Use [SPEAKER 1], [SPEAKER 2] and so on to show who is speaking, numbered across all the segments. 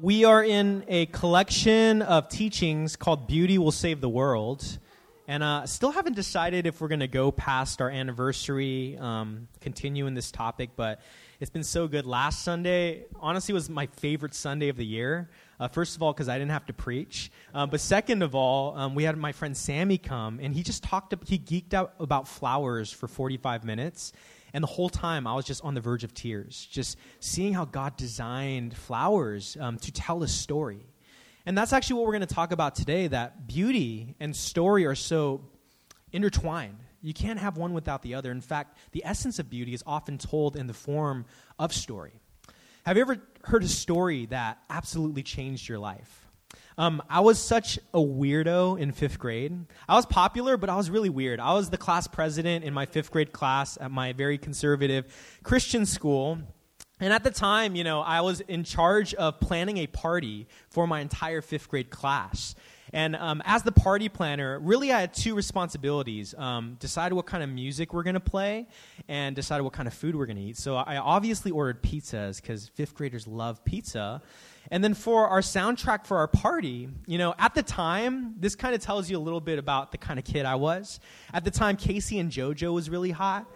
[SPEAKER 1] we are in a collection of teachings called Beauty Will Save the World. And uh, still haven't decided if we're going to go past our anniversary, um, continue in this topic, but it's been so good. Last Sunday, honestly, was my favorite Sunday of the year. Uh, first of all, because I didn't have to preach. Uh, but second of all, um, we had my friend Sammy come, and he just talked, he geeked out about flowers for 45 minutes. And the whole time, I was just on the verge of tears, just seeing how God designed flowers um, to tell a story. And that's actually what we're going to talk about today that beauty and story are so intertwined. You can't have one without the other. In fact, the essence of beauty is often told in the form of story. Have you ever heard a story that absolutely changed your life? Um, I was such a weirdo in fifth grade. I was popular, but I was really weird. I was the class president in my fifth grade class at my very conservative Christian school. And at the time, you know, I was in charge of planning a party for my entire fifth grade class. And um, as the party planner, really I had two responsibilities um, decide what kind of music we're going to play and decide what kind of food we're going to eat. So I obviously ordered pizzas because fifth graders love pizza. And then for our soundtrack for our party, you know, at the time, this kind of tells you a little bit about the kind of kid I was. At the time, K-Ci and JoJo was really hot.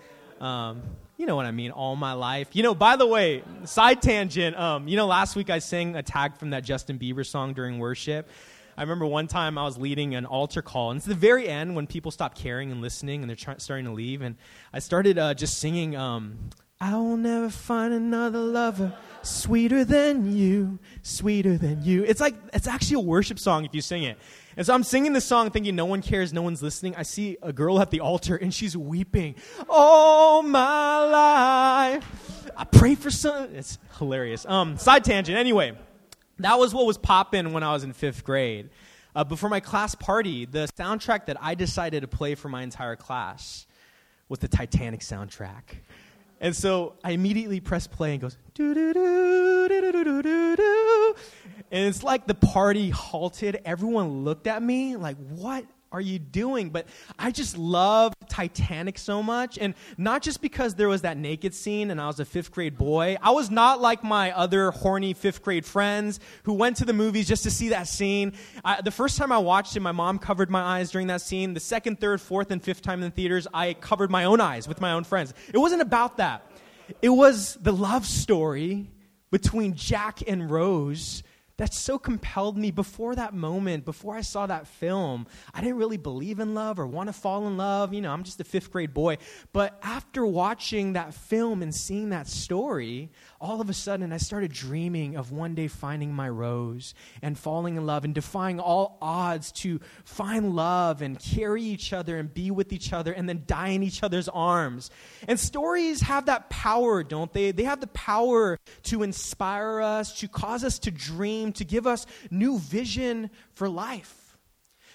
[SPEAKER 1] Um, you know what I mean, all my life. You know, by the way, side tangent, um, you know, last week I sang a tag from that Justin Bieber song during worship. I remember one time I was leading an altar call, and it's the very end when people stop caring and listening and they're starting to leave. And I started uh, just singing, um, I will never find another lover sweeter than you, sweeter than you. It's like, it's actually a worship song if you sing it. And so I'm singing this song thinking no one cares, no one's listening. I see a girl at the altar and she's weeping. All my life. I pray for some. It's hilarious. Um, side tangent. Anyway, that was what was popping when I was in fifth grade. Uh, but for my class party, the soundtrack that I decided to play for my entire class was the Titanic soundtrack. And so I immediately press play and goes, doo doo doo doo doo doo doo doo. And it's like the party halted. Everyone looked at me like, what are you doing? But I just love Titanic so much. And not just because there was that naked scene and I was a fifth grade boy. I was not like my other horny fifth grade friends who went to the movies just to see that scene. I, the first time I watched it, my mom covered my eyes during that scene. The second, third, fourth, and fifth time in the theaters, I covered my own eyes with my own friends. It wasn't about that. It was the love story between Jack and Rose that so compelled me before that moment, before I saw that film. I didn't really believe in love or want to fall in love. You know, I'm just a fifth grade boy. But after watching that film and seeing that story, all of a sudden I started dreaming of one day finding my rose and falling in love and defying all odds to find love and carry each other and be with each other and then die in each other's arms. And stories have that power, don't they? They have the power to inspire us, to cause us to dream dream, to give us new vision for life.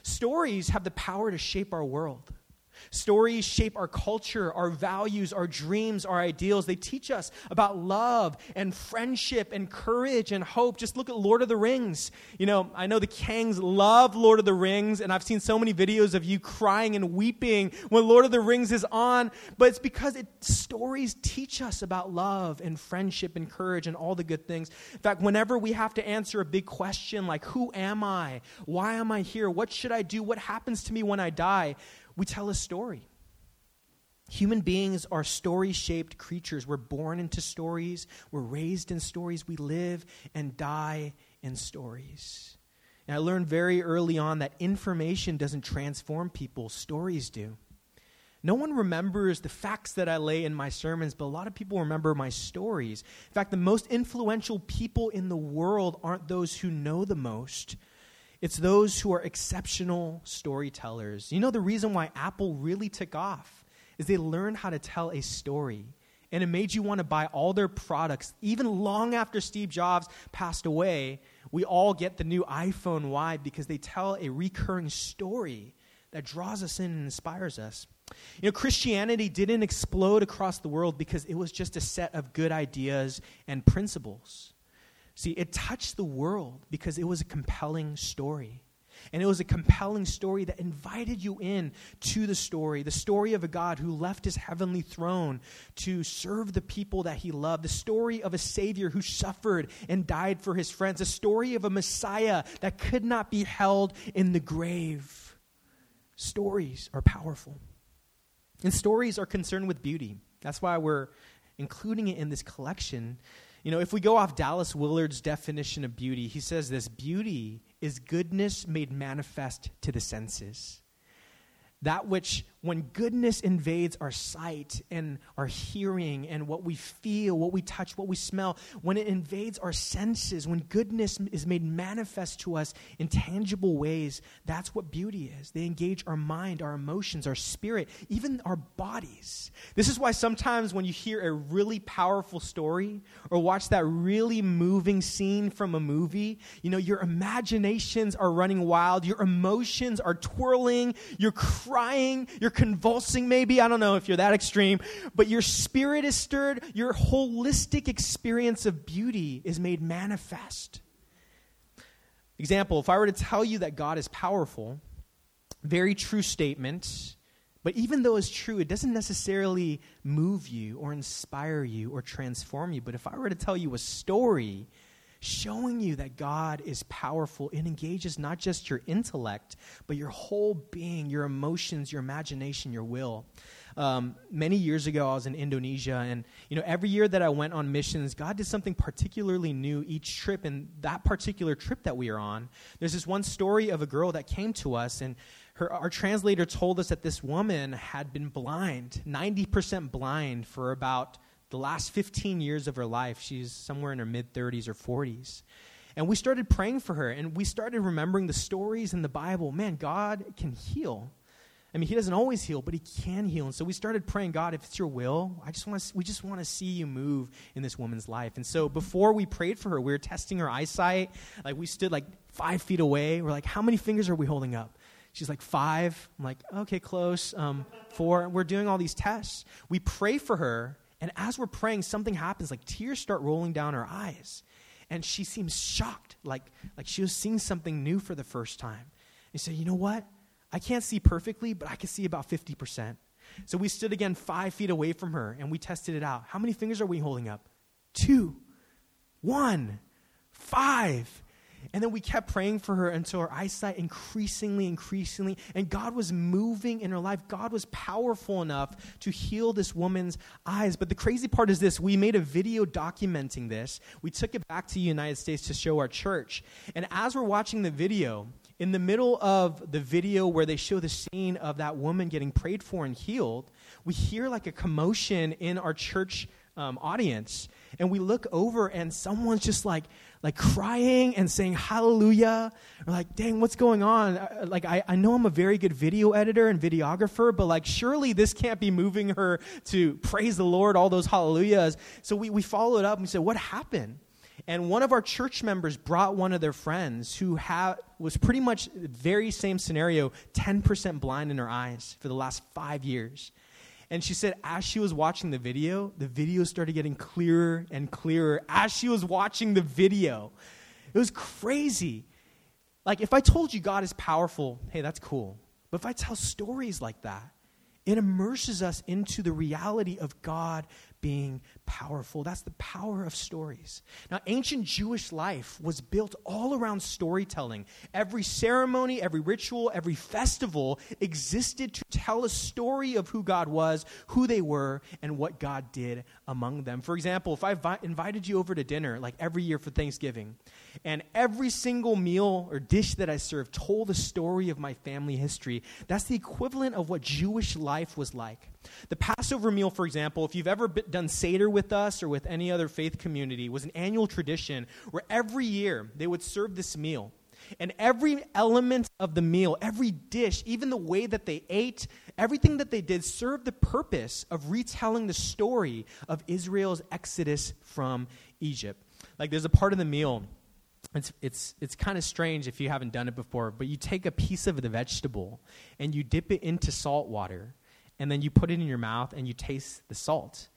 [SPEAKER 1] Stories have the power to shape our world. Stories shape our culture, our values, our dreams, our ideals. They teach us about love and friendship and courage and hope. Just look at Lord of the Rings. You know, I know the Kangs love Lord of the Rings, and I've seen so many videos of you crying and weeping when Lord of the Rings is on, but it's because it, stories teach us about love and friendship and courage and all the good things. In fact, whenever we have to answer a big question like, Who am I? Why am I here? What should I do? What happens to me when I die? We tell a story. Human beings are story shaped creatures. We're born into stories, we're raised in stories, we live and die in stories. And I learned very early on that information doesn't transform people, stories do. No one remembers the facts that I lay in my sermons, but a lot of people remember my stories. In fact, the most influential people in the world aren't those who know the most, it's those who are exceptional storytellers. You know, the reason why Apple really took off is they learned how to tell a story. And it made you want to buy all their products. Even long after Steve Jobs passed away, we all get the new iPhone. Why? Because they tell a recurring story that draws us in and inspires us. You know, Christianity didn't explode across the world because it was just a set of good ideas and principles. See, it touched the world because it was a compelling story. And it was a compelling story that invited you in to the story the story of a God who left his heavenly throne to serve the people that he loved, the story of a Savior who suffered and died for his friends, the story of a Messiah that could not be held in the grave. Stories are powerful. And stories are concerned with beauty. That's why we're including it in this collection. You know, if we go off Dallas Willard's definition of beauty, he says this beauty is goodness made manifest to the senses. That which when goodness invades our sight and our hearing and what we feel, what we touch, what we smell, when it invades our senses, when goodness is made manifest to us in tangible ways, that's what beauty is. They engage our mind, our emotions, our spirit, even our bodies. This is why sometimes when you hear a really powerful story or watch that really moving scene from a movie, you know, your imaginations are running wild, your emotions are twirling, you're crying, you're you're convulsing, maybe. I don't know if you're that extreme, but your spirit is stirred. Your holistic experience of beauty is made manifest. Example if I were to tell you that God is powerful, very true statement, but even though it's true, it doesn't necessarily move you or inspire you or transform you. But if I were to tell you a story showing you that God is powerful. It engages not just your intellect, but your whole being, your emotions, your imagination, your will. Um, many years ago, I was in Indonesia, and you know, every year that I went on missions, God did something particularly new each trip. And that particular trip that we are on, there's this one story of a girl that came to us, and her, our translator told us that this woman had been blind, 90% blind, for about the last 15 years of her life. She's somewhere in her mid 30s or 40s. And we started praying for her, and we started remembering the stories in the Bible. Man, God can heal. I mean, He doesn't always heal, but He can heal. And so we started praying, God, if it's your will, I just want to, we just want to see you move in this woman's life. And so before we prayed for her, we were testing her eyesight. Like we stood like five feet away. We're like, how many fingers are we holding up? She's like, five. I'm like, okay, close. Um, four. We're doing all these tests. We pray for her, and as we're praying, something happens, like tears start rolling down her eyes. And she seems shocked, like, like she was seeing something new for the first time. And said, You know what? I can't see perfectly, but I can see about 50%. So we stood again five feet away from her and we tested it out. How many fingers are we holding up? Two, one, five. And then we kept praying for her until her eyesight increasingly, increasingly, and God was moving in her life. God was powerful enough to heal this woman's eyes. But the crazy part is this we made a video documenting this. We took it back to the United States to show our church. And as we're watching the video, in the middle of the video where they show the scene of that woman getting prayed for and healed, we hear like a commotion in our church um, audience. And we look over, and someone's just like, like crying and saying hallelujah. We're like, dang, what's going on? Uh, like, I, I know I'm a very good video editor and videographer, but like, surely this can't be moving her to praise the Lord, all those hallelujahs. So we, we followed up and we said, what happened? And one of our church members brought one of their friends who ha- was pretty much the very same scenario 10% blind in her eyes for the last five years. And she said, as she was watching the video, the video started getting clearer and clearer as she was watching the video. It was crazy. Like, if I told you God is powerful, hey, that's cool. But if I tell stories like that, it immerses us into the reality of God being powerful. That's the power of stories. Now, ancient Jewish life was built all around storytelling. Every ceremony, every ritual, every festival existed to tell a story of who God was, who they were, and what God did among them. For example, if I vi- invited you over to dinner, like every year for Thanksgiving, and every single meal or dish that I served told a story of my family history, that's the equivalent of what Jewish life was like. The Passover meal, for example, if you've ever done Seder with us or with any other faith community, was an annual tradition where every year they would serve this meal. And every element of the meal, every dish, even the way that they ate, everything that they did served the purpose of retelling the story of Israel's exodus from Egypt. Like there's a part of the meal it's, it's, it's kind of strange if you haven't done it before, but you take a piece of the vegetable and you dip it into salt water and then you put it in your mouth and you taste the salt.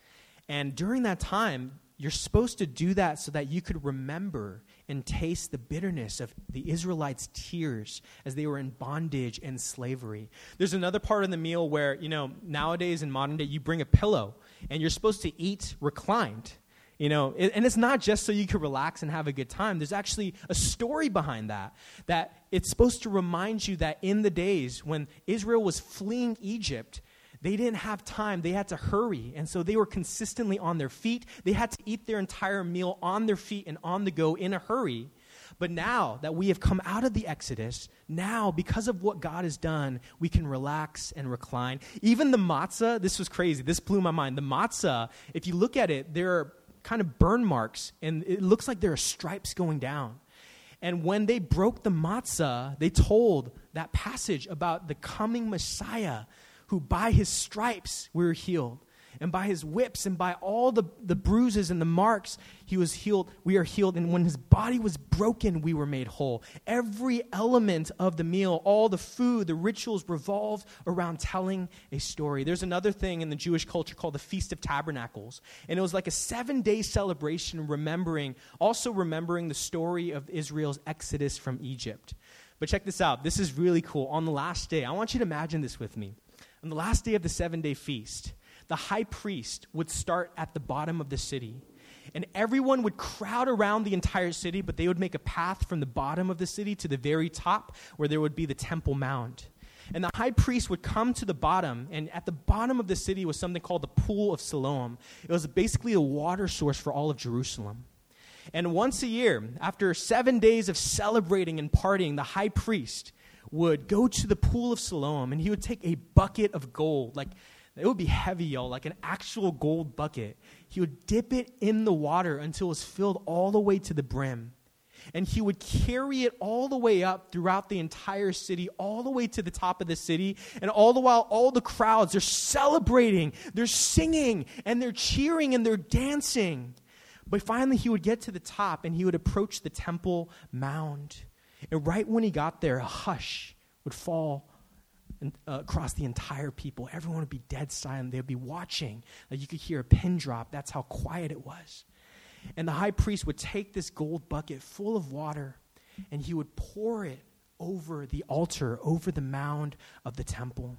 [SPEAKER 1] And during that time, you're supposed to do that so that you could remember and taste the bitterness of the Israelites' tears as they were in bondage and slavery. There's another part of the meal where, you know, nowadays in modern day, you bring a pillow and you're supposed to eat reclined. You know, and it's not just so you can relax and have a good time. There's actually a story behind that. That it's supposed to remind you that in the days when Israel was fleeing Egypt, they didn't have time. They had to hurry. And so they were consistently on their feet. They had to eat their entire meal on their feet and on the go in a hurry. But now that we have come out of the Exodus, now, because of what God has done, we can relax and recline. Even the matzah, this was crazy. This blew my mind. The matzah, if you look at it, there are kind of burn marks, and it looks like there are stripes going down. And when they broke the matzah, they told that passage about the coming Messiah who by his stripes we were healed. And by his whips and by all the, the bruises and the marks, he was healed. We are healed. And when his body was broken, we were made whole. Every element of the meal, all the food, the rituals revolved around telling a story. There's another thing in the Jewish culture called the Feast of Tabernacles. And it was like a seven day celebration, remembering, also remembering the story of Israel's exodus from Egypt. But check this out. This is really cool. On the last day, I want you to imagine this with me. On the last day of the seven day feast, the high priest would start at the bottom of the city. And everyone would crowd around the entire city, but they would make a path from the bottom of the city to the very top where there would be the Temple Mount. And the high priest would come to the bottom, and at the bottom of the city was something called the Pool of Siloam. It was basically a water source for all of Jerusalem. And once a year, after seven days of celebrating and partying, the high priest would go to the pool of Siloam and he would take a bucket of gold, like it would be heavy, y'all, like an actual gold bucket. He would dip it in the water until it was filled all the way to the brim. And he would carry it all the way up throughout the entire city, all the way to the top of the city. And all the while, all the crowds, they're celebrating, they're singing, and they're cheering, and they're dancing. But finally, he would get to the top and he would approach the temple mount. And right when he got there, a hush would fall uh, across the entire people. Everyone would be dead silent. They would be watching. Like you could hear a pin drop. That's how quiet it was. And the high priest would take this gold bucket full of water and he would pour it over the altar, over the mound of the temple.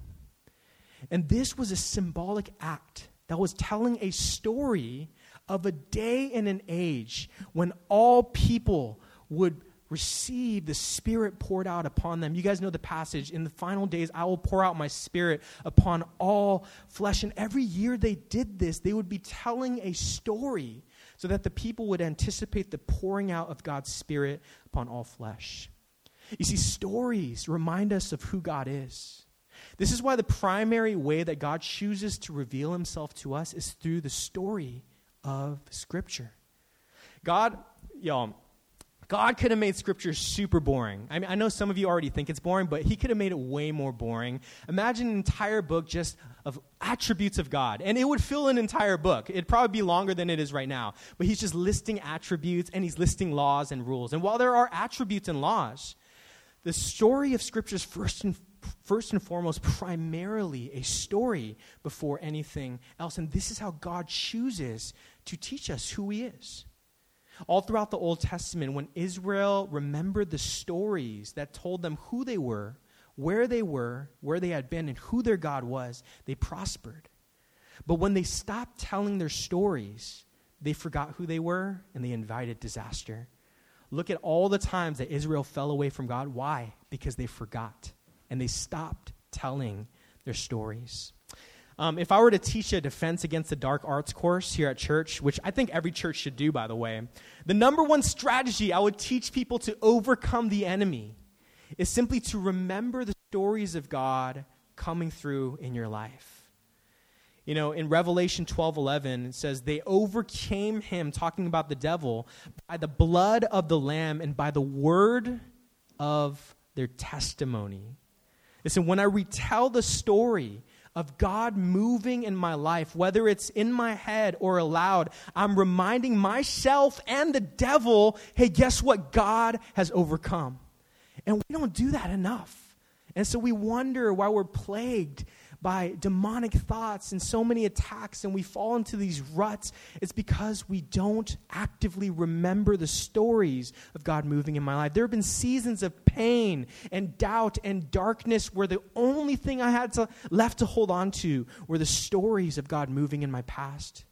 [SPEAKER 1] And this was a symbolic act that was telling a story of a day and an age when all people would receive the Spirit poured out upon them. You guys know the passage. In the final days, I will pour out my Spirit upon all flesh. And every year they did this, they would be telling a story so that the people would anticipate the pouring out of God's Spirit upon all flesh. You see, stories remind us of who God is. This is why the primary way that God chooses to reveal himself to us is through the story of Scripture. God, y'all, God could have made scripture super boring. I mean, I know some of you already think it's boring, but he could have made it way more boring. Imagine an entire book just of attributes of God, and it would fill an entire book. It'd probably be longer than it is right now. But he's just listing attributes and he's listing laws and rules. And while there are attributes and laws, the story of scripture is first and first and foremost primarily a story before anything else. And this is how God chooses to teach us who he is. All throughout the Old Testament, when Israel remembered the stories that told them who they were, where they were, where they had been, and who their God was, they prospered. But when they stopped telling their stories, they forgot who they were and they invited disaster. Look at all the times that Israel fell away from God. Why? Because they forgot and they stopped telling their stories. Um, if I were to teach a defense against the dark arts course here at church, which I think every church should do, by the way, the number one strategy I would teach people to overcome the enemy is simply to remember the stories of God coming through in your life. You know, in Revelation 12 11, it says, They overcame him, talking about the devil, by the blood of the Lamb and by the word of their testimony. Listen, when I retell the story, of God moving in my life, whether it's in my head or aloud, I'm reminding myself and the devil hey, guess what? God has overcome. And we don't do that enough. And so we wonder why we're plagued by demonic thoughts and so many attacks and we fall into these ruts, it's because we don't actively remember the stories of God moving in my life. There have been seasons of pain and doubt and darkness where the only thing I had to, left to hold on to were the stories of God moving in my past.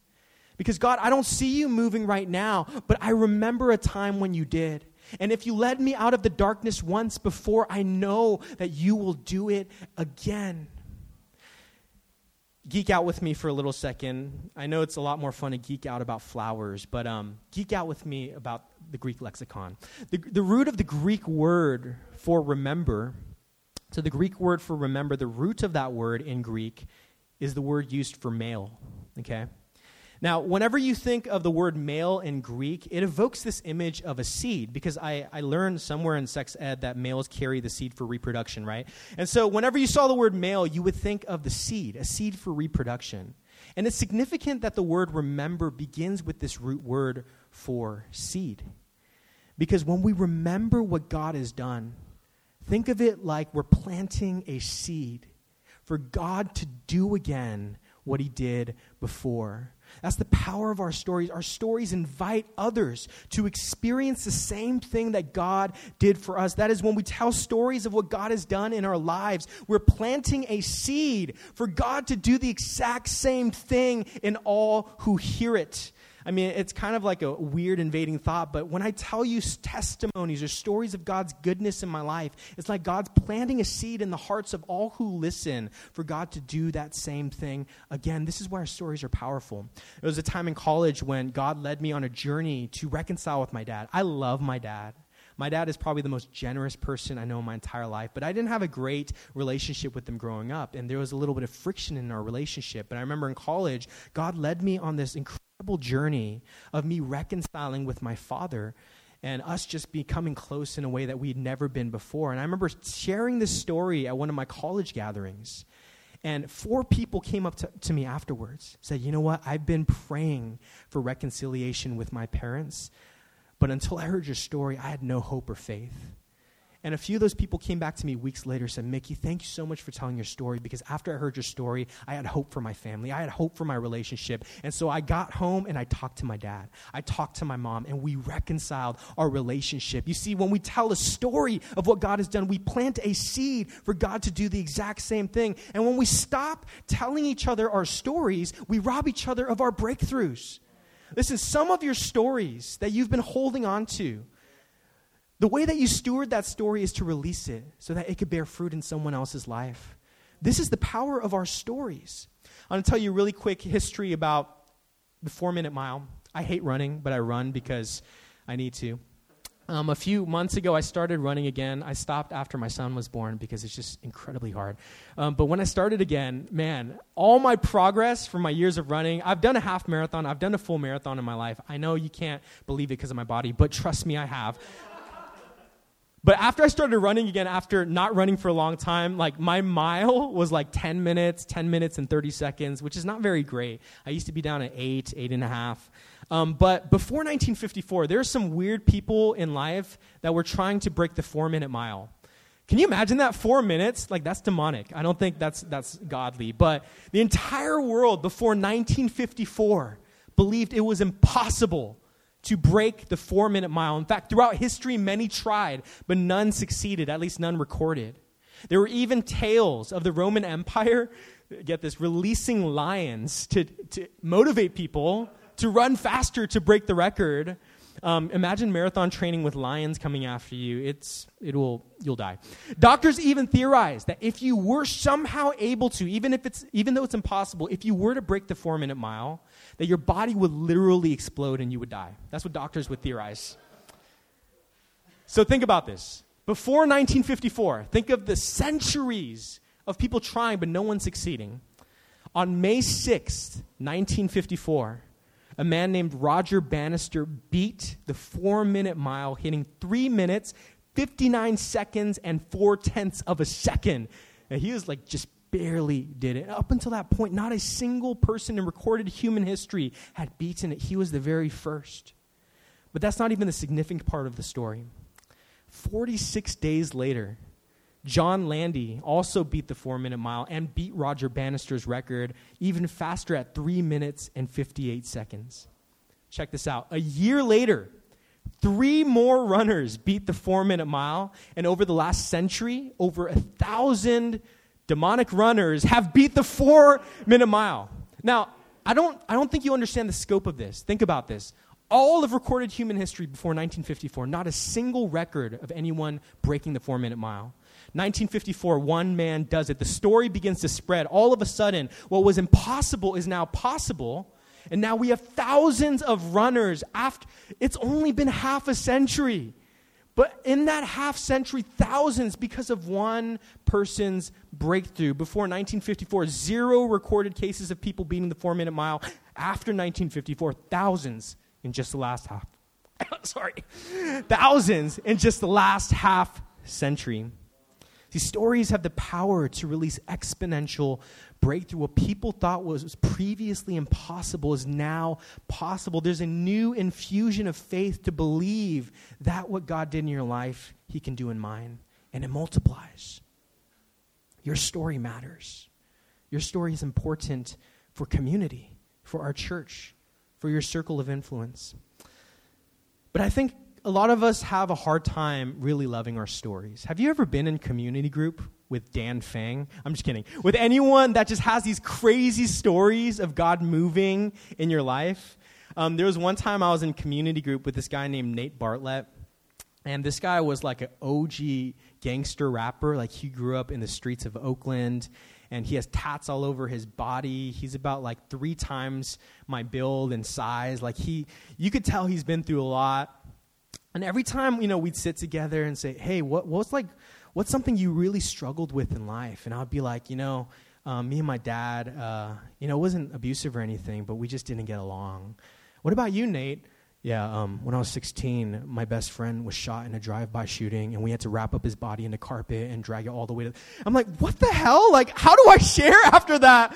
[SPEAKER 1] Because, God, I don't see you moving right now, but I remember a time when you did. And if you led me out of the darkness once before, I know that you will do it again. Geek out with me for a little second. I know it's a lot more fun to geek out about flowers, but um, geek out with me about the Greek lexicon. The, the root of the Greek word for remember, so the Greek word for remember, the root of that word in Greek is the word used for male. Okay? Now, whenever you think of the word male in Greek, it evokes this image of a seed because I, I learned somewhere in sex ed that males carry the seed for reproduction, right? And so, whenever you saw the word male, you would think of the seed, a seed for reproduction. And it's significant that the word remember begins with this root word for seed. Because when we remember what God has done, think of it like we're planting a seed for God to do again what he did before. That's the power of our stories. Our stories invite others to experience the same thing that God did for us. That is when we tell stories of what God has done in our lives, we're planting a seed for God to do the exact same thing in all who hear it. I mean, it's kind of like a weird invading thought, but when I tell you testimonies or stories of God's goodness in my life, it's like God's planting a seed in the hearts of all who listen for God to do that same thing again. This is why our stories are powerful. It was a time in college when God led me on a journey to reconcile with my dad. I love my dad. My dad is probably the most generous person I know in my entire life, but I didn't have a great relationship with him growing up, and there was a little bit of friction in our relationship. But I remember in college, God led me on this incredible journey of me reconciling with my father and us just becoming close in a way that we'd never been before. And I remember sharing this story at one of my college gatherings. And four people came up to, to me afterwards, said, You know what? I've been praying for reconciliation with my parents, but until I heard your story, I had no hope or faith. And a few of those people came back to me weeks later and said, Mickey, thank you so much for telling your story because after I heard your story, I had hope for my family. I had hope for my relationship. And so I got home and I talked to my dad. I talked to my mom and we reconciled our relationship. You see, when we tell a story of what God has done, we plant a seed for God to do the exact same thing. And when we stop telling each other our stories, we rob each other of our breakthroughs. Listen, some of your stories that you've been holding on to, the way that you steward that story is to release it so that it could bear fruit in someone else's life. This is the power of our stories. I'm going to tell you a really quick history about the four minute mile. I hate running, but I run because I need to. Um, a few months ago, I started running again. I stopped after my son was born because it's just incredibly hard. Um, but when I started again, man, all my progress from my years of running, I've done a half marathon, I've done a full marathon in my life. I know you can't believe it because of my body, but trust me, I have. But after I started running again, after not running for a long time, like my mile was like 10 minutes, 10 minutes and 30 seconds, which is not very great. I used to be down at eight, eight and a half. Um, but before 1954, there are some weird people in life that were trying to break the four minute mile. Can you imagine that? Four minutes? Like, that's demonic. I don't think that's, that's godly. But the entire world before 1954 believed it was impossible to break the four minute mile. In fact, throughout history, many tried, but none succeeded, at least none recorded. There were even tales of the Roman Empire, get this, releasing lions to, to motivate people to run faster to break the record. Um, imagine marathon training with lions coming after you. It's, it will, you'll die. Doctors even theorize that if you were somehow able to, even, if it's, even though it's impossible, if you were to break the four minute mile, that your body would literally explode and you would die. That's what doctors would theorize. So think about this. Before 1954, think of the centuries of people trying but no one succeeding. On May 6th, 1954, a man named Roger Bannister beat the four minute mile, hitting three minutes, 59 seconds, and four tenths of a second. And he was like just barely did it. Up until that point, not a single person in recorded human history had beaten it. He was the very first. But that's not even the significant part of the story. 46 days later, John Landy also beat the four minute mile and beat Roger Bannister's record even faster at 3 minutes and 58 seconds. Check this out. A year later, three more runners beat the four minute mile, and over the last century, over a thousand demonic runners have beat the four minute mile. Now, I don't, I don't think you understand the scope of this. Think about this. All of recorded human history before 1954, not a single record of anyone breaking the four minute mile. 1954, one man does it. The story begins to spread. All of a sudden, what was impossible is now possible. And now we have thousands of runners after it's only been half a century. But in that half century, thousands because of one person's breakthrough. Before 1954, zero recorded cases of people beating the four minute mile. After 1954, thousands in just the last half. Sorry. Thousands in just the last half century. These stories have the power to release exponential breakthrough. What people thought was previously impossible is now possible. There's a new infusion of faith to believe that what God did in your life, He can do in mine. And it multiplies. Your story matters. Your story is important for community, for our church, for your circle of influence. But I think a lot of us have a hard time really loving our stories. Have you ever been in community group with Dan Fang? I'm just kidding. With anyone that just has these crazy stories of God moving in your life? Um, there was one time I was in community group with this guy named Nate Bartlett. And this guy was like an OG gangster rapper. Like he grew up in the streets of Oakland and he has tats all over his body. He's about like three times my build and size. Like he, you could tell he's been through a lot. And every time, you know, we'd sit together and say, hey, what, what's like, what's something you really struggled with in life? And I'd be like, you know, um, me and my dad, uh, you know, wasn't abusive or anything, but we just didn't get along. What about you, Nate? Yeah, um, when I was 16, my best friend was shot in a drive-by shooting, and we had to wrap up his body in a carpet and drag it all the way to. I'm like, what the hell? Like, how do I share after that?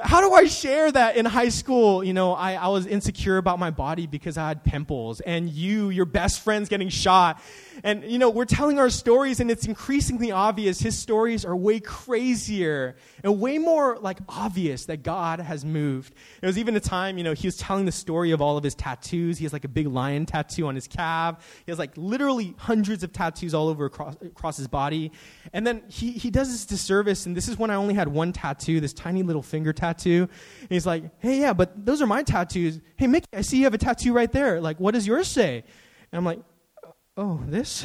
[SPEAKER 1] How do I share that in high school? You know, I, I was insecure about my body because I had pimples, and you, your best friend's getting shot. And, you know, we're telling our stories, and it's increasingly obvious his stories are way crazier and way more, like, obvious that God has moved. There was even a time, you know, he was telling the story of all of his tattoos. He has, like, a big lion tattoo on his calf. He has, like, literally hundreds of tattoos all over across, across his body. And then he, he does this disservice, and this is when I only had one tattoo, this tiny little finger tattoo. And he's like, hey, yeah, but those are my tattoos. Hey, Mickey, I see you have a tattoo right there. Like, what does yours say? And I'm like, oh, this?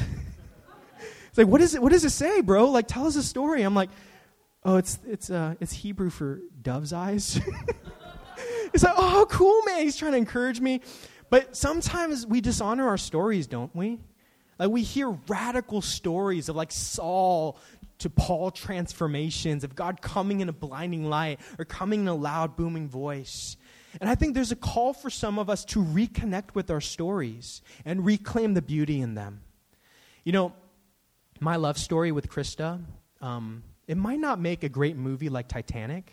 [SPEAKER 1] it's like, what, is it, what does it say, bro? Like, tell us a story. I'm like, oh, it's, it's, uh, it's Hebrew for dove's eyes. it's like, oh, cool, man. He's trying to encourage me. But sometimes we dishonor our stories, don't we? Like we hear radical stories of like Saul to Paul transformations, of God coming in a blinding light or coming in a loud booming voice. And I think there's a call for some of us to reconnect with our stories and reclaim the beauty in them. You know, my love story with Krista, um, it might not make a great movie like Titanic,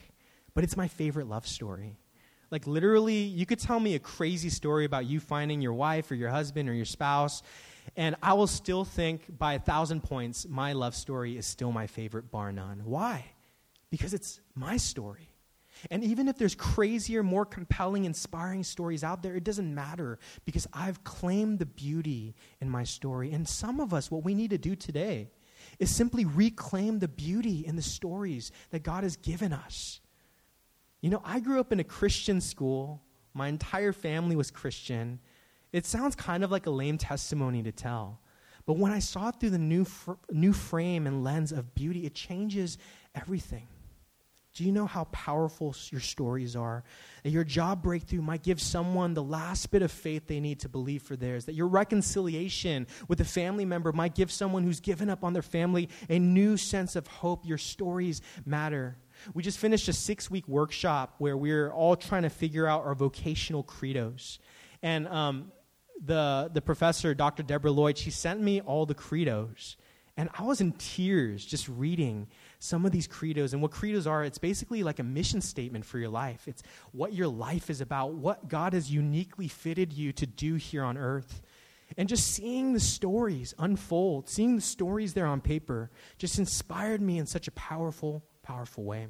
[SPEAKER 1] but it's my favorite love story. Like, literally, you could tell me a crazy story about you finding your wife or your husband or your spouse, and I will still think by a thousand points, my love story is still my favorite, bar none. Why? Because it's my story. And even if there's crazier, more compelling, inspiring stories out there, it doesn't matter because I've claimed the beauty in my story. And some of us, what we need to do today is simply reclaim the beauty in the stories that God has given us. You know, I grew up in a Christian school, my entire family was Christian. It sounds kind of like a lame testimony to tell. But when I saw it through the new, fr- new frame and lens of beauty, it changes everything. Do you know how powerful your stories are? That your job breakthrough might give someone the last bit of faith they need to believe for theirs. That your reconciliation with a family member might give someone who's given up on their family a new sense of hope. Your stories matter. We just finished a six week workshop where we we're all trying to figure out our vocational credos. And um, the, the professor, Dr. Deborah Lloyd, she sent me all the credos. And I was in tears just reading some of these credos. And what credos are, it's basically like a mission statement for your life. It's what your life is about, what God has uniquely fitted you to do here on earth. And just seeing the stories unfold, seeing the stories there on paper, just inspired me in such a powerful, powerful way.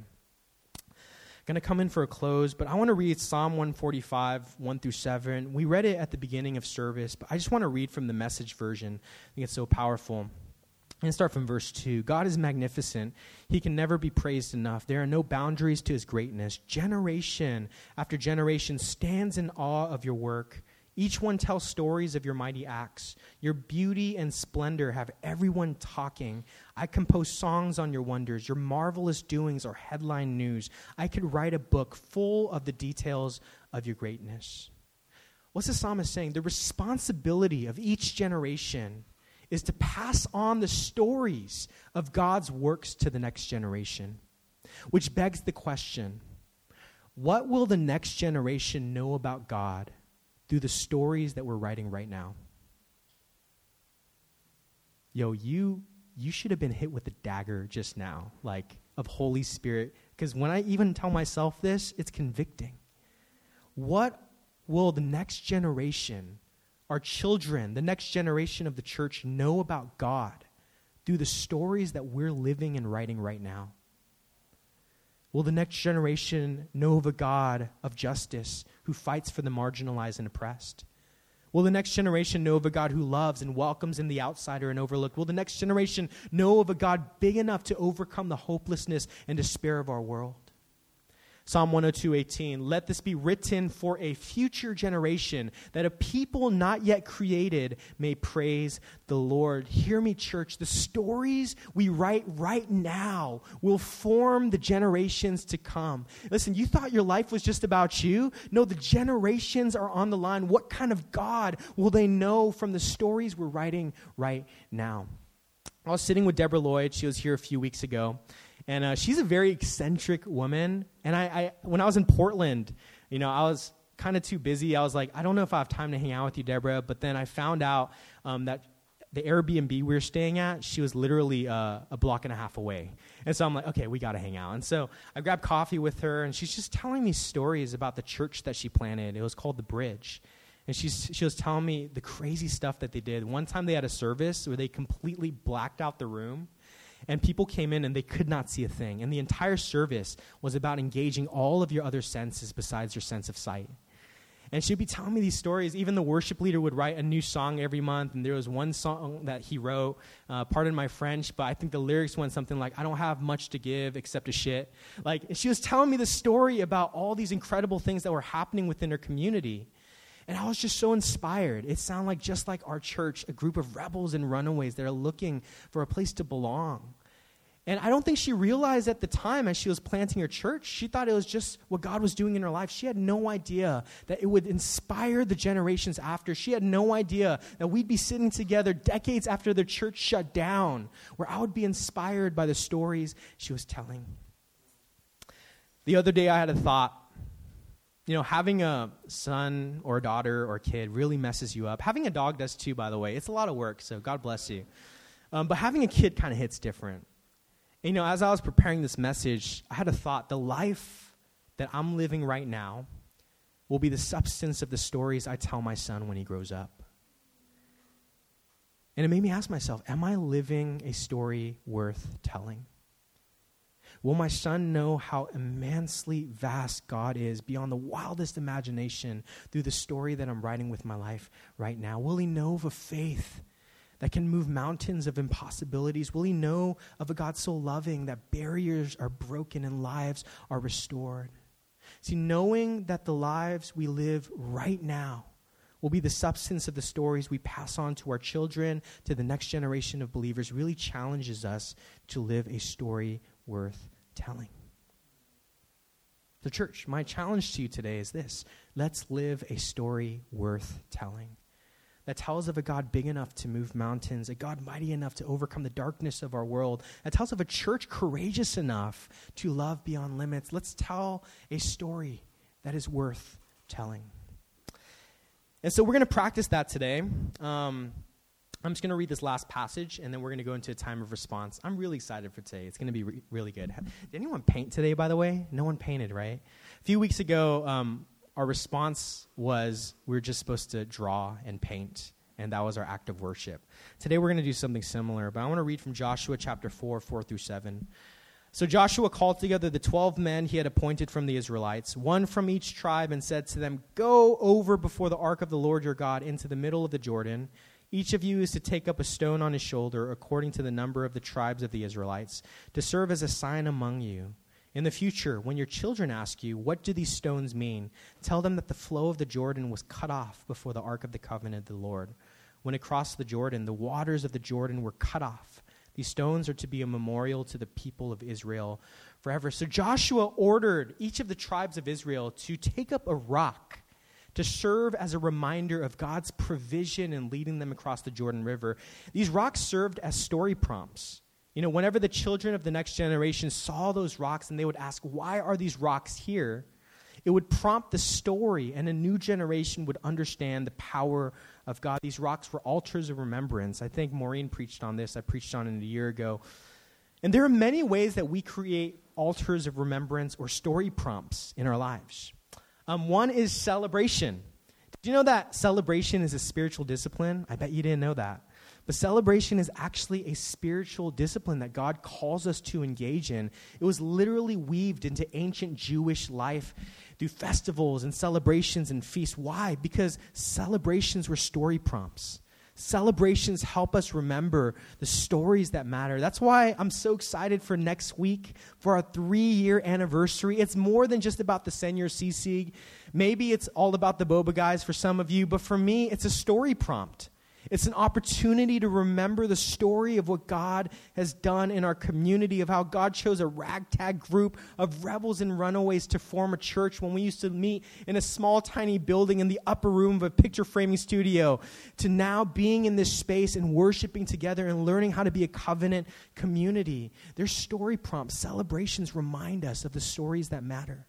[SPEAKER 1] Going to come in for a close, but I want to read Psalm 145, 1 through 7. We read it at the beginning of service, but I just want to read from the message version. I think it's so powerful. And start from verse 2. God is magnificent. He can never be praised enough. There are no boundaries to his greatness. Generation after generation stands in awe of your work. Each one tells stories of your mighty acts. Your beauty and splendor have everyone talking. I compose songs on your wonders. Your marvelous doings are headline news. I could write a book full of the details of your greatness. What's the psalmist saying? The responsibility of each generation is to pass on the stories of God's works to the next generation. Which begs the question what will the next generation know about God through the stories that we're writing right now? Yo, you you should have been hit with a dagger just now, like of Holy Spirit, because when I even tell myself this, it's convicting. What will the next generation our children, the next generation of the church, know about God through the stories that we're living and writing right now? Will the next generation know of a God of justice who fights for the marginalized and oppressed? Will the next generation know of a God who loves and welcomes in the outsider and overlooked? Will the next generation know of a God big enough to overcome the hopelessness and despair of our world? Psalm 102:18 Let this be written for a future generation that a people not yet created may praise the Lord. Hear me church, the stories we write right now will form the generations to come. Listen, you thought your life was just about you? No, the generations are on the line. What kind of God will they know from the stories we're writing right now? I was sitting with Deborah Lloyd. She was here a few weeks ago. And uh, she's a very eccentric woman. And I, I, when I was in Portland, you know, I was kind of too busy. I was like, I don't know if I have time to hang out with you, Deborah. But then I found out um, that the Airbnb we were staying at, she was literally uh, a block and a half away. And so I'm like, okay, we got to hang out. And so I grabbed coffee with her, and she's just telling me stories about the church that she planted. It was called The Bridge. And she's, she was telling me the crazy stuff that they did. One time they had a service where they completely blacked out the room and people came in and they could not see a thing. And the entire service was about engaging all of your other senses besides your sense of sight. And she'd be telling me these stories. Even the worship leader would write a new song every month. And there was one song that he wrote, uh, pardon my French, but I think the lyrics went something like, I don't have much to give except a shit. Like, she was telling me the story about all these incredible things that were happening within her community. And I was just so inspired. It sounded like just like our church, a group of rebels and runaways that are looking for a place to belong. And I don't think she realized at the time as she was planting her church, she thought it was just what God was doing in her life. She had no idea that it would inspire the generations after. She had no idea that we'd be sitting together decades after the church shut down, where I would be inspired by the stories she was telling. The other day I had a thought you know, having a son or a daughter or a kid really messes you up. Having a dog does too, by the way. It's a lot of work, so God bless you. Um, but having a kid kind of hits different. You know, as I was preparing this message, I had a thought the life that I'm living right now will be the substance of the stories I tell my son when he grows up. And it made me ask myself, am I living a story worth telling? Will my son know how immensely vast God is beyond the wildest imagination through the story that I'm writing with my life right now? Will he know of a faith that can move mountains of impossibilities? Will he know of a God so loving that barriers are broken and lives are restored? See, knowing that the lives we live right now will be the substance of the stories we pass on to our children, to the next generation of believers, really challenges us to live a story worth telling. The church, my challenge to you today is this let's live a story worth telling that tells of a God big enough to move mountains, a God mighty enough to overcome the darkness of our world, that tells of a church courageous enough to love beyond limits. Let's tell a story that is worth telling. And so we're going to practice that today. Um, I'm just going to read this last passage, and then we're going to go into a time of response. I'm really excited for today. It's going to be re- really good. Did anyone paint today, by the way? No one painted, right? A few weeks ago, um, our response was we are just supposed to draw and paint. and that was our act of worship. Today we're going to do something similar, but I want to read from Joshua chapter 4, 4 through 7. So Joshua called together the 12 men he had appointed from the Israelites, one from each tribe, and said to them, Go over before the ark of the Lord your God into the middle of the Jordan. Each of you is to take up a stone on his shoulder, according to the number of the tribes of the Israelites, to serve as a sign among you. In the future, when your children ask you, What do these stones mean? tell them that the flow of the Jordan was cut off before the ark of the covenant of the Lord. When it crossed the Jordan, the waters of the Jordan were cut off these stones are to be a memorial to the people of Israel forever. So Joshua ordered each of the tribes of Israel to take up a rock to serve as a reminder of God's provision in leading them across the Jordan River. These rocks served as story prompts. You know, whenever the children of the next generation saw those rocks and they would ask, Why are these rocks here? It would prompt the story, and a new generation would understand the power of God. These rocks were altars of remembrance. I think Maureen preached on this. I preached on it a year ago. And there are many ways that we create altars of remembrance or story prompts in our lives. Um, one is celebration. Did you know that celebration is a spiritual discipline? I bet you didn't know that. But celebration is actually a spiritual discipline that God calls us to engage in. It was literally weaved into ancient Jewish life through festivals and celebrations and feasts. Why? Because celebrations were story prompts. Celebrations help us remember the stories that matter. That's why I'm so excited for next week for our three year anniversary. It's more than just about the Señor Sisig. Maybe it's all about the Boba guys for some of you, but for me, it's a story prompt. It's an opportunity to remember the story of what God has done in our community, of how God chose a ragtag group of rebels and runaways to form a church when we used to meet in a small, tiny building in the upper room of a picture framing studio, to now being in this space and worshiping together and learning how to be a covenant community. Their story prompts, celebrations remind us of the stories that matter.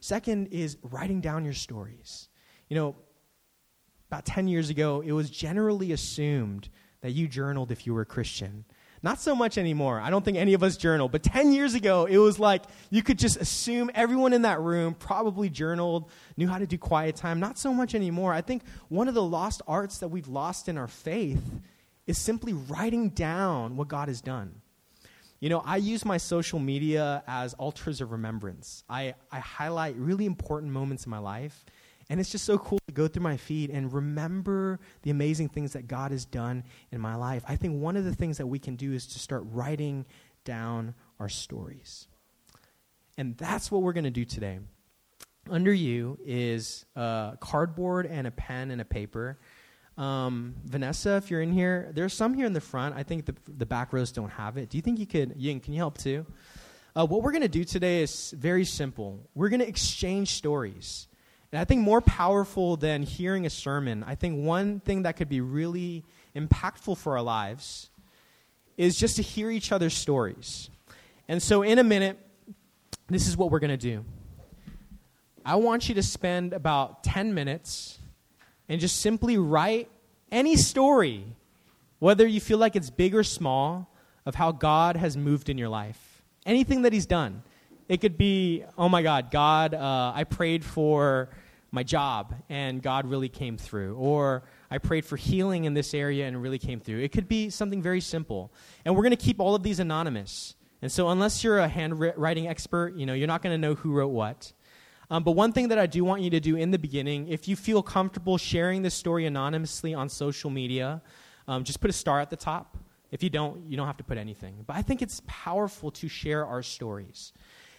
[SPEAKER 1] Second is writing down your stories. You know, about 10 years ago, it was generally assumed that you journaled if you were a Christian. Not so much anymore. I don't think any of us journal. But 10 years ago, it was like you could just assume everyone in that room probably journaled, knew how to do quiet time. Not so much anymore. I think one of the lost arts that we've lost in our faith is simply writing down what God has done. You know, I use my social media as altars of remembrance. I, I highlight really important moments in my life and it's just so cool to go through my feed and remember the amazing things that God has done in my life. I think one of the things that we can do is to start writing down our stories. And that's what we're going to do today. Under you is a cardboard and a pen and a paper. Um, Vanessa, if you're in here, there's some here in the front. I think the, the back rows don't have it. Do you think you could, Ying, can you help too? Uh, what we're going to do today is very simple. We're going to exchange stories. And I think more powerful than hearing a sermon, I think one thing that could be really impactful for our lives is just to hear each other's stories. And so, in a minute, this is what we're going to do. I want you to spend about 10 minutes and just simply write any story, whether you feel like it's big or small, of how God has moved in your life. Anything that He's done. It could be, oh my God, God, uh, I prayed for my job and God really came through. Or I prayed for healing in this area and really came through. It could be something very simple. And we're going to keep all of these anonymous. And so, unless you're a handwriting expert, you know, you're not going to know who wrote what. Um, but one thing that I do want you to do in the beginning, if you feel comfortable sharing this story anonymously on social media, um, just put a star at the top. If you don't, you don't have to put anything. But I think it's powerful to share our stories.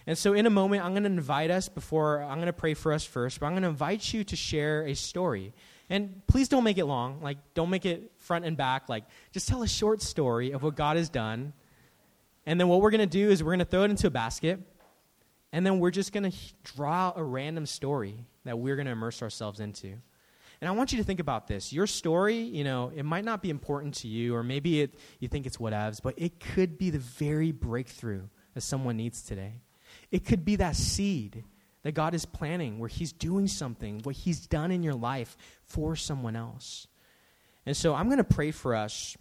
[SPEAKER 1] And so, in a moment, I'm going to invite us before I'm going to pray for us first, but I'm going to invite you to share a story. And please don't make it long. Like, don't make it front and back. Like, just tell a short story of what God has done. And then, what we're going to do is we're going to throw it into a basket. And then, we're just going to draw a random story that we're going to immerse ourselves into. And I want you to think about this. Your story, you know, it might not be important to you, or maybe it, you think it's whatevs, but it could be the very breakthrough that someone needs today. It could be that seed that God is planting where He's doing something, what He's done in your life for someone else. And so I'm going to pray for us,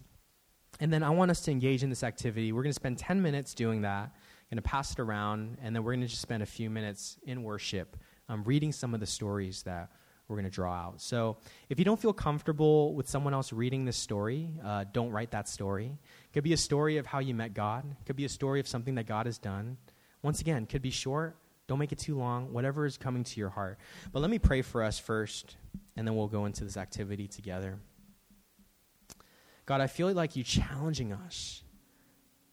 [SPEAKER 1] and then I want us to engage in this activity. We're going to spend 10 minutes doing that, I'm going to pass it around, and then we're going to just spend a few minutes in worship, um, reading some of the stories that we're going to draw out. So if you don't feel comfortable with someone else reading this story, uh, don't write that story. It could be a story of how you met God, it could be a story of something that God has done. Once again, could be short. Don't make it too long, whatever is coming to your heart. But let me pray for us first, and then we'll go into this activity together. God, I feel like you challenging us.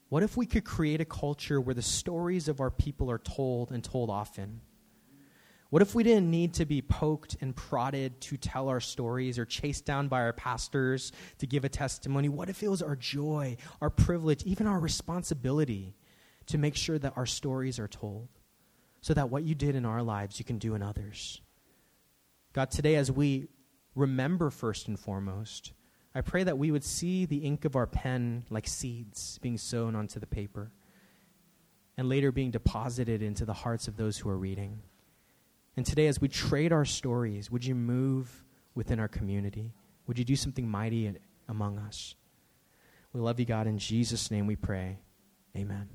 [SPEAKER 1] What if we could create a culture where the stories of our people are told and told often? What if we didn't need to be poked and prodded to tell our stories or chased down by our pastors to give a testimony? What if it was our joy, our privilege, even our responsibility to make sure that our stories are told so that what you did in our lives you can do in others? God, today as we remember first and foremost, I pray that we would see the ink of our pen like seeds being sown onto the paper and later being deposited into the hearts of those who are reading. And today, as we trade our stories, would you move within our community? Would you do something mighty among us? We love you, God. In Jesus' name we pray. Amen.